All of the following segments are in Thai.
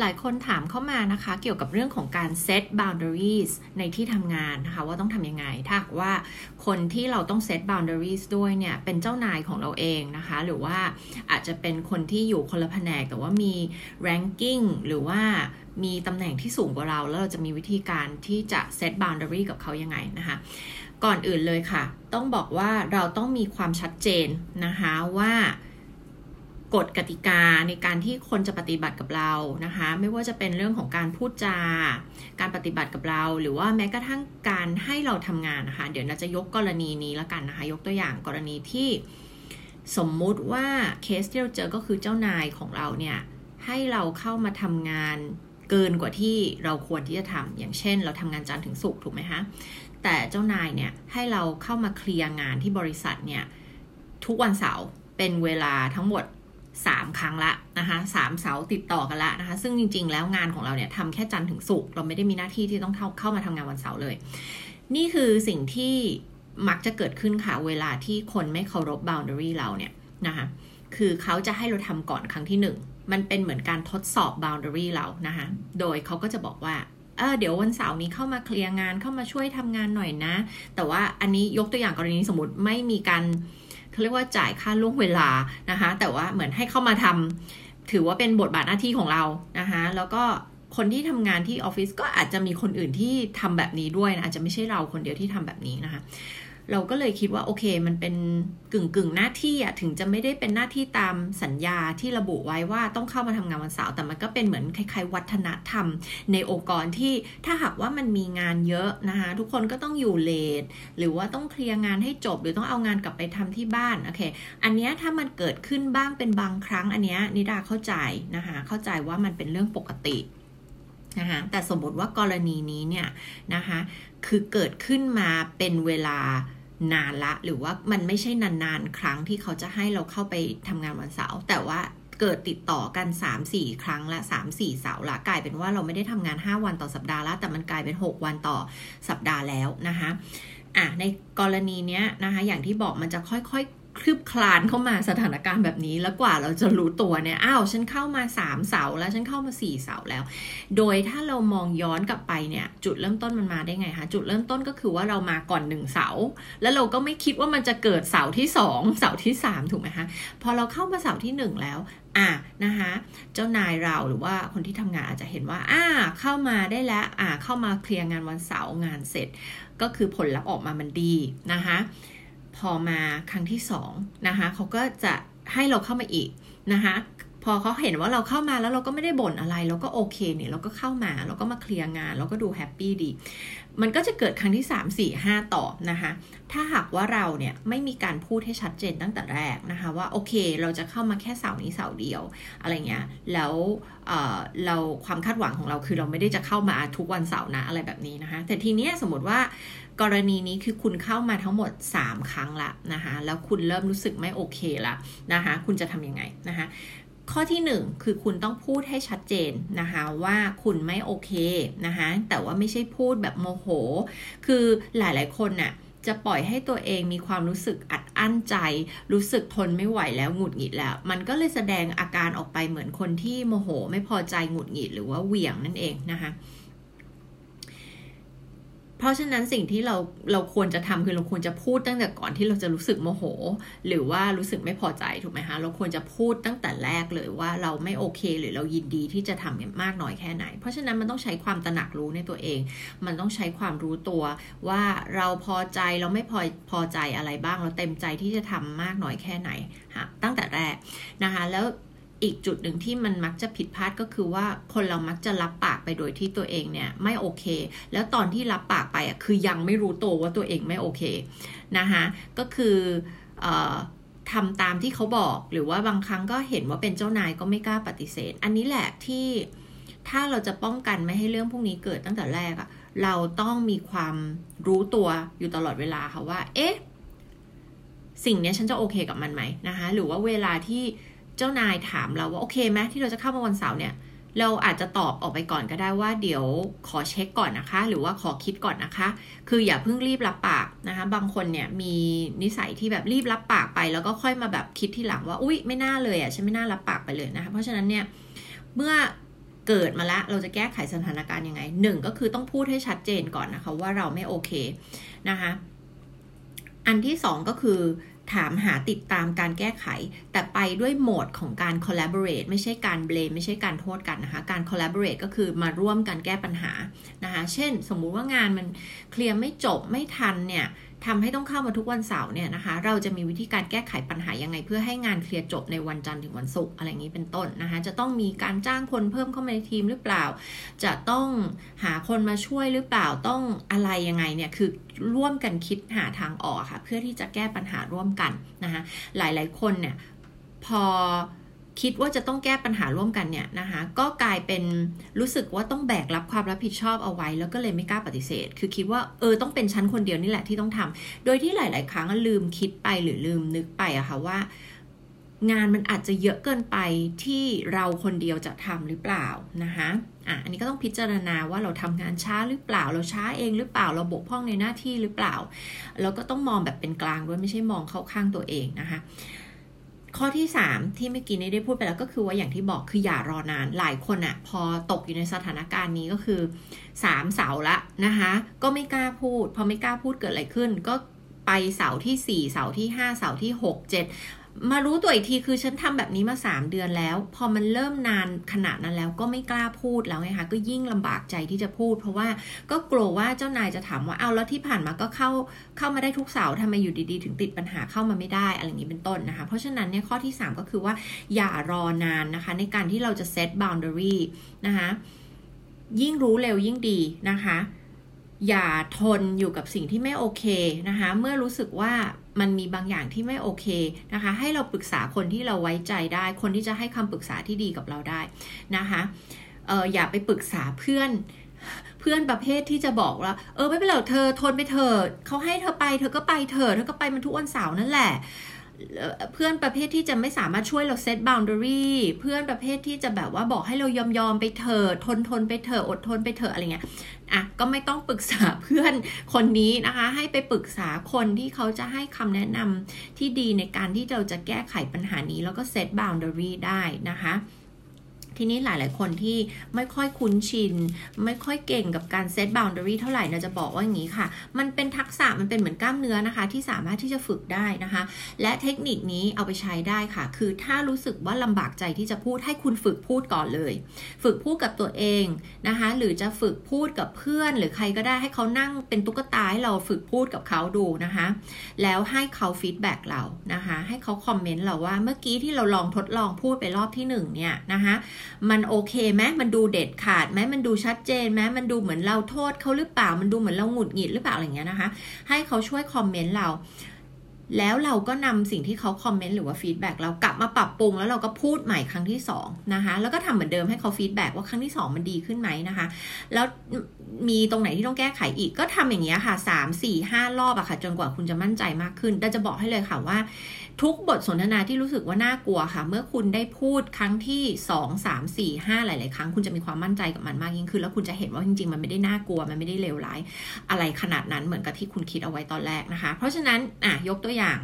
หลายคนถามเข้ามานะคะ เกี่ยวกับเรื่องของการ set boundaries ในที่ทำงานนะคะ ว่าต้องทำยังไง ถ้าว่าคนที่เราต้อง set boundaries ด้วยเนี่ย เป็นเจ้านายของเราเองนะคะ หรือว่าอาจจะเป็นคนที่อยู่คนละแผนก แต่ว่ามี ranking หรือว่ามีตำแหน่งที่สูงกว่าเรา แล้วเราจะมีวิธีการที่จะ set boundary กับเขายังไงนะคะ ก่อนอื่นเลยค่ะ ต้องบอกว่าเราต้องมีความชัดเจนนะคะว่า กฎกติกาในการที่คนจะปฏิบัติกับเรานะคะ ไม่ว่าจะเป็นเรื่องของการพูดจา การปฏิบัติกับเรา หรือว่าแม้กระทั่งการให้เราทำงานนะคะ เดี๋ยวเราจะยกกรณีนี้ล้วกันนะคะ ยกตัวอย่างกรณีที่สมมุติว่าเคสที่เราเจอก็คือเจ้านายของเราเนี่ยให้เราเข้ามาทำงานเกินกว่าที่เราควรที่จะทำอย่างเช่น เราทำงานจันทร์ถึงศุกร์ถูกไหมคะแต่เจ้านายเนี่ยให้เราเข้ามาเคลียร์งานที่บริษัทเนี่ยทุกวันเสาร์เป็นเวลาทั้งหมด 3 ครั้งละนะคะสามเสาติดต่อกันละนะคะ ซึ่งจริง ๆ แล้วงานของเราเนี่ยทำแค่จันทร์ถึงศุกร์เราไม่ได้มีหน้าที่ที่ต้องเข้าขามาทำงานวันเสาร์เลย นี่คือสิ่งที่มักจะเกิดขึ้นค่ะ เวลาที่คนไม่เคารพ boundary เราเนี่ยนะคะคือเขาจะให้เราทำก่อนครั้งที่ 1 มันเป็นเหมือนการทดสอบ boundary เรานะคะโดยเขาก็จะบอกว่าเออเดี๋ยววันเสาร์นี้เข้ามาเคลียร์งานเข้ามาช่วยทำงานหน่อยนะ แต่ว่าอันนี้ยกตัวอย่างกรณีสมมติไม่มีการ เขาเรียกว่าจ่ายค่าล่วงเวลานะคะ แต่ว่าเหมือนให้เข้ามาทำถือว่าเป็นบทบาทหน้าที่ของเรานะคะแล้วก็คนที่ทำงานที่ออฟฟิศก็อาจจะมีคนอื่นที่ทำแบบนี้ด้วยนะอาจจะไม่ใช่เราคนเดียวที่ทำแบบนี้นะคะ เราก็เลยคิดว่าโอเค มันเป็นกึ่งกึ่งหน้าที่อะถึงจะไม่ได้เป็นหน้าที่ตามสัญญาที่ระบุไว้ว่าต้องเข้ามาทำงานวันเสาร์แต่มันก็เป็นเหมือนคล้ายๆ วัฒนธรรม ในองค์กรที่ถ้าหากว่ามันมีงานเยอะนะคะทุกคนก็ต้องอยู่เลทหรือว่าต้องเคลียร์งานให้จบ หรือต้องเอางานกลับไปทำที่บ้านโอเค อันนี้ถ้ามันเกิดขึ้นบ้างเป็นบางครั้งอันนี้นิดาเข้าใจนะคะเข้าใจว่ามันเป็นเรื่องปกตินะคะแต่สมมติว่ากรณีนี้เนี่ยนะคะคือเกิดขึ้นมาเป็นเวลา นานละ หรือว่ามันไม่ใช่นานๆ ครั้งที่เขาจะให้เราเข้าไปทำงานวันเสาร์แต่ว่าเกิดติดต่อกัน3-4 ครั้งละ3-4 เสาร์ละกลายเป็นว่าเราไม่ได้ทำงาน 5 วันต่อสัปดาห์ละแต่มันกลายเป็น 6 วันต่อสัปดาห์แล้วนะคะอะในกรณีเนี้ยนะคะอย่างที่บอกมันจะค่อย คลืบคลานเข้ามาสถานการณ์แบบนี้แล้วกว่าเราจะรู้ตัวเนี่ยอ้าวฉันเข้ามา3เสาแล้วฉันเข้ามา4เสาแล้ว โดยถ้าเรามองย้อนกลับไปเนี่ยจุดเริ่มต้นมันมาได้ไงคะจุดเริ่มต้นก็คือว่าเรามาก่อน1เสาแล้วเราก็ไม่คิดว่ามันจะเกิดเสาที่2เสาที่3ถูกไหมคะพอเราเข้ามาเสาที่1แล้วอะนะคะเจ้านายเราหรือว่าคนที่ทำงานอาจจะเห็นว่าอ่าเข้ามาได้แล้วอ่าเข้ามาเคลียร์งานวันเสาร์งานเสร็จ ก็คือผลลัพธ์ออกมามันดีนะคะ พอมาครั้งที่สองนะคะเขาก็จะให้เราเข้ามาอีกนะคะ พอเขาเห็นว่าเราเข้ามาแล้วเราก็ไม่ได้บ่นอะไรเราก็โอเคเนี่ยเราก็เข้ามาเราก็มาเคลียร์งานเราก็ดูแฮปปี้ดี มันก็จะเกิดครั้งที่ 3 4 5 ต่อนะคะ ถ้าหากว่าเราเนี่ยไม่มีการพูดให้ชัดเจนตั้งแต่แรกนะคะว่าโอเคเราจะเข้ามาแค่เสาร์นี้เสาร์เดียวอะไรเงี้ยแล้วเเราความคาดหวังของเราคือเราไม่ได้จะเข้ามาทุกวันเสาร์นะอะไรแบบนี้นะคะ แต่ทีเนี้ยสมมติว่ากรณีนี้คือคุณเข้ามาทั้งหมด 3 ครั้งละนะคะแล้วคุณเริ่มรู้สึกไม่โอเคละนะคะคุณจะทำยังไงนะคะ ข้อที่ 1 คือคุณต้องพูดให้ชัดเจนนะคะว่าคุณไม่โอเคนะคะแต่ว่าไม่ใช่พูดแบบโมโห คือหลายๆคนน่ะจะปล่อยให้ตัวเองมีความรู้สึกอัดอั้นใจ รู้สึกทนไม่ไหวแล้วหงุดหงิดแล้ว มันก็เลยแสดงอาการออกไปเหมือนคนที่โมโห ไม่พอใจหงุดหงิดหรือว่าเหวี่ยงนั่นเองนะคะ เพราะฉะนั้นสิ่งที่เราเราควรจะทำคือเราควรจะพูดตั้งแต่ก่อนที่เราจะรู้สึกโมโห หรือว่ารู้สึกไม่พอใจถูกไหมคะเราควรจะพูดตั้งแต่แรกเลยว่าเราไม่โอเค หรือเรายินดีที่จะทำมากน้อยแค่ไหน เพราะฉะนั้นมันต้องใช้ความตระหนักรู้ในตัวเอง มันต้องใช้ความรู้ตัวว่าเราพอใจเราไม่พอพอใจอะไรบ้างเราเต็มใจที่จะทำมากน้อยแค่ไหนฮะตั้งแต่แรกนะคะแล้ว อีกจุดหนึ่งที่มันมักจะผิดพลาดก็คือว่าคนเรามักจะรับปากไปโดยที่ตัวเองเนี่ยไม่โอเค แล้วตอนที่รับปากไปอะคือยังไม่รู้ตัวว่าตัวเองไม่โอเคนะคะก็คืออทำตามที่เขาบอกหรือว่าบางครั้งก็เห็นว่าเป็นเจ้านายก็ไม่กล้าปฏิเสธ อันนี้แหละที่ถ้าเราจะป้องกันไม่ให้เรื่องพวกนี้เกิดตั้งแต่แรกอะเราต้องมีความรู้ตัวอยู่ตลอดเวลาค่ะว่า เอ๊ะ สิ่งนี้ฉันจะโอเคกับมันไหมนะคะ หรือว่าเวลาที่ เจ้านายถามเราว่าโอเคไหมที่เราจะเข้ามาวันเสาร์เนี่ย เราอาจจะตอบออกไปก่อนก็ได้ว่าเดี๋ยวขอเช็คก่อนนะคะ หรือว่าขอคิดก่อนนะคะ คืออย่าเพิ่งรีบรับปากนะคะ บางคนเนี่ยมีนิสัยที่แบบรีบรับปากไป แล้วก็ค่อยมาแบบคิดทีหลังว่าอุ้ยไม่น่าเลยอะฉันไม่น่ารับปากไปเลยนะคะ เพราะฉะนั้นเนี่ยเมื่อเกิดมาแล้วเราจะแก้ไขสถานการณ์ยังไงหนึ่งก็คือต้องพูดให้ชัดเจนก่อนนะคะว่าเราไม่โอเคนะคะ อันที่สองก็คือ ถามหาติดตามการแก้ไข แต่ไปด้วยโหมดของการ collaborate ไม่ใช่การ blame ไม่ใช่การโทษกันนะคะ การ collaborate ก็คือมาร่วมกันแก้ปัญหานะคะ เช่น สมมุติว่างานมันเคลียร์ไม่จบไม่ทันเนี่ย ทำให้ต้องเข้ามาทุกวันเสาร์เนี่ยนะคะ เราจะมีวิธีการแก้ไขปัญหายังไง เพื่อให้งานเคลียร์จบในวันจันทร์ถึงวันศุกร์อะไรอย่างนี้เป็นต้นนะคะ จะต้องมีการจ้างคนเพิ่มเข้ามาในทีมหรือเปล่า จะต้องหาคนมาช่วยหรือเปล่าต้องอะไรยังไงเนี่ยคือร่วมกันคิดหาทางออกค่ะ เพื่อที่จะแก้ปัญหาร่วมกันนะคะหลายๆคนเนี่ยพอ คิดว่าจะต้องแก้ปัญหาร่วมกันเนี่ยนะคะก็กลายเป็นรู้สึกว่าต้องแบกรับความรับผิดชอบเอาไว้ แล้วก็เลยไม่กล้าปฏิเสธ คือคิดว่าเออต้องเป็นชั้นคนเดียวนี่แหละที่ต้องทำโดยที่หลาย ๆ ครั้งลืมคิดไปหรือลืมนึกไปอะค่ะว่า งานมันอาจจะเยอะเกินไปที่เราคนเดียวจะทำหรือเปล่านะคะอะอันนี้ก็ต้องพิจารณาว่าเราทำงานช้าหรือเปล่า เราช้าเองหรือเปล่าเราบกพร่องในหน้าที่หรือเปล่า แล้วก็ต้องมองแบบเป็นกลางด้วยไม่ใช่มองเข้าข้างตัวเองนะคะ ข้อที่ 3 ที่เมื่อกี้นี้ได้พูดไปแล้วก็คือว่าอย่างที่บอกคืออย่ารอนาน หลายคนอะพอตกอยู่ในสถานการณ์นี้ก็คือ3เสาละนะคะก็ไม่กล้าพูด พอไม่กล้าพูดเกิดอะไรขึ้น ก็ไปเสาที่ 4 เสาที่ 5 เสาที่ 6 7 มารู้ตัวอีกทีคือฉันทำแบบนี้มา3เดือนแล้ว พอมันเริ่มนานขนาดนั้นแล้วก็ไม่กล้าพูดแล้วไงคะก็ยิ่งลำบากใจที่จะพูด เพราะว่าก็กลัวว่าเจ้านายจะถามว่าเอาแล้วที่ผ่านมาก็เข้าเข้ามาได้ทุกเสาทำไมอยู่ดีๆ ถึงติดปัญหาเข้ามาไม่ได้อะไรอย่างนี้เป็นต้นนะคะ เพราะฉะนั้นเนี่ยข้อที่ 3 ก็คือว่าอย่ารอนานนะคะ ในการที่เราจะเซต boundary นะคะยิ่งรู้เร็วยิ่งดีนะคะ อย่าทนอยู่กับสิ่งที่ไม่โอเคนะคะ เมื่อรู้สึกว่ามันมีบางอย่างที่ไม่โอเคนะคะ ให้เราปรึกษาคนที่เราไว้ใจได้ คนที่จะให้คำปรึกษาที่ดีกับเราได้นะคะเอออย่าไปปรึกษาเพื่อนเพื่อนประเภทที่จะบอกว่า เออไม่เป็นไรเธอทนไปเถอะเขาให้เธอไปเธอก็ไปเถอะเธอก็ไปมันทุกวันเสาร์นั่นแหละ เพื่อนประเภทที่จะไม่สามารถช่วยเรา set boundary เพื่อนประเภทที่จะแบบว่าบอกให้เรายอมยอมไปเถอะทนทนไปเถอะอดทนไปเถอะอะไรเงี้ยอะก็ไม่ต้องปรึกษาเพื่อนคนนี้นะคะ ให้ไปปรึกษาคนที่เขาจะให้คำแนะนำที่ดีในการที่เราจะแก้ไขปัญหานี้แล้วก็ set boundary ได้นะคะ ทีนี้หลาย ๆ คนที่ไม่ค่อยคุ้นชิน ไม่ค่อยเก่งกับการ set boundary เท่าไหร่นะจะบอกว่าอย่างนี้ค่ะ มันเป็นทักษะมันเป็นเหมือนกล้ามเนื้อนะคะ ที่สามารถที่จะฝึกได้นะคะ และเทคนิคนี้เอาไปใช้ได้ค่ะ คือถ้ารู้สึกว่าลำบากใจที่จะพูดให้คุณฝึกพูดก่อนเลย ฝึกพูดกับตัวเองนะคะ หรือจะฝึกพูดกับเพื่อน หรือใครก็ได้ให้เขานั่งเป็นตุ๊กตาให้เราฝึกพูดกับเขาดูนะคะ แล้วให้เขา feedback เรานะคะ ให้เขาคอมเมนต์เราว่าเมื่อกี้ที่เราลองทดลองพูดไปรอบที่1เนี่ยนะคะมันโอเคไหมมันดูเด็ดขาดไหมมันดูชัดเจนไหมมันดูเหมือนเราโทษเขาหรือเปล่า มันดูเหมือนเราหงุดหงิดหรือเปล่าอะไรเงี้ยนะคะ ให้เขาช่วยคอมเมนต์เรา แล้วเราก็นำสิ่งที่เขาคอมเมนต์หรือว่า feedback เรากลับมาปรับปรุง แล้วเราก็พูดใหม่ครั้งที่2นะคะแล้วก็ทำเหมือนเดิมให้เขา feedback ว่าครั้งที่ 2 มันดีขึ้นไหมนะคะแล้วมีตรงไหนที่ต้องแก้ไขอีกก็ทำอย่างเงี้ยค่ะ3 4 5 รอบอะค่ะ จนกว่าคุณจะมั่นใจมากขึ้นแต่จะบอกให้เลยค่ะว่า ทุกบทสนทนาที่รู้สึกว่าน่ากลัวค่ะ เมื่อคุณได้พูดครั้งที่ 2 3 4 5 หลาย ๆ ครั้ง คุณจะมีความมั่นใจกับมันมากยิ่งขึ้น แล้วคุณจะเห็นว่าจริง ๆ มันไม่ได้น่ากลัวมันไม่ได้เลวร้ายอะไรขนาดนั้นเหมือนกับที่คุณคิดเอาไว้ตอนแรกนะคะ เพราะฉะนั้นอะยกตัวอย่าง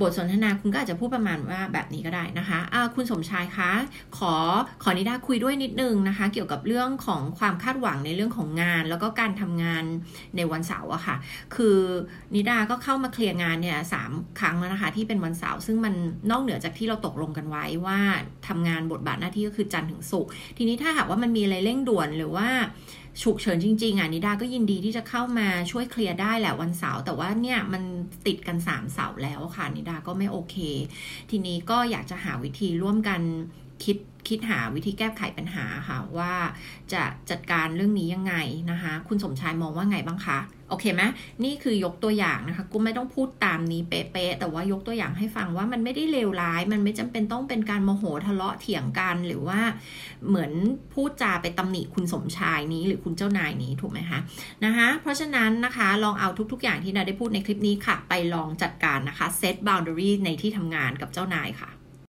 บทสนทนาคุณก็อาจจะพูดประมาณว่าแบบนี้ก็ได้นะคะะคุณสมชายคะขอขอนิดาคุยด้วยนิดนึงนะคะ เกี่ยวกับเรื่องของความคาดหวังในเรื่องของงาน แล้วก็การทำงานในวันเสาร์อะค่ะ คือนิดาก็เข้ามาเคลียร์งานเนี่ยสามครั้งแล้วนะคะ ที่เป็นวันเสาร์ซึ่งมันนอกเหนือจากที่เราตกลงกันไว้ว่าทำงานบทบาทหน้าที่ก็คือจันทร์ถึงศุกร์ทีนี้ถ้าหากว่ามันมีอะไรเร่งด่วนหรือว่าฉุกเฉินจริง ๆอะนิดาก็ยินดีที่จะเข้ามาช่วยเคลียร์ได้แหละวันเสาร์แต่ว่าเนี่ยมันติดกันสามเสาร์แล้วค่ะนิดาก็ไม่โอเค ทีนี้ก็อยากจะหาวิธีร่วมกันคิดคิดหาวิธีแก้ไขปัญหาค่ะว่าจะจัดการเรื่องนี้ยังไงนะคะ คุณสมชายมองว่าไงบ้างคะ โอเคไหมนี่คือยกตัวอย่างนะคะกูไม่ต้องพูดตามนี้เป๊ะๆแต่ว่ายกตัวอย่างให้ฟังว่ามันไม่ได้เลวร้าย มันไม่จำเป็นต้องเป็นการโมโหทะเลาะเถียงกันหรือว่าเหมือนพูดจาไปตำหนิคุณสมชายนี้หรือคุณเจ้านายนี้ถูกไหมคะนะคะเพราะฉะนั้นนะคะลองเอาทุกๆ อย่างที่นาได้พูดในคลิปนี้ค่ะ ไปลองจัดการนะคะเซตบาวน์ดารีในที่ทำงานกับเจ้านายค่ะ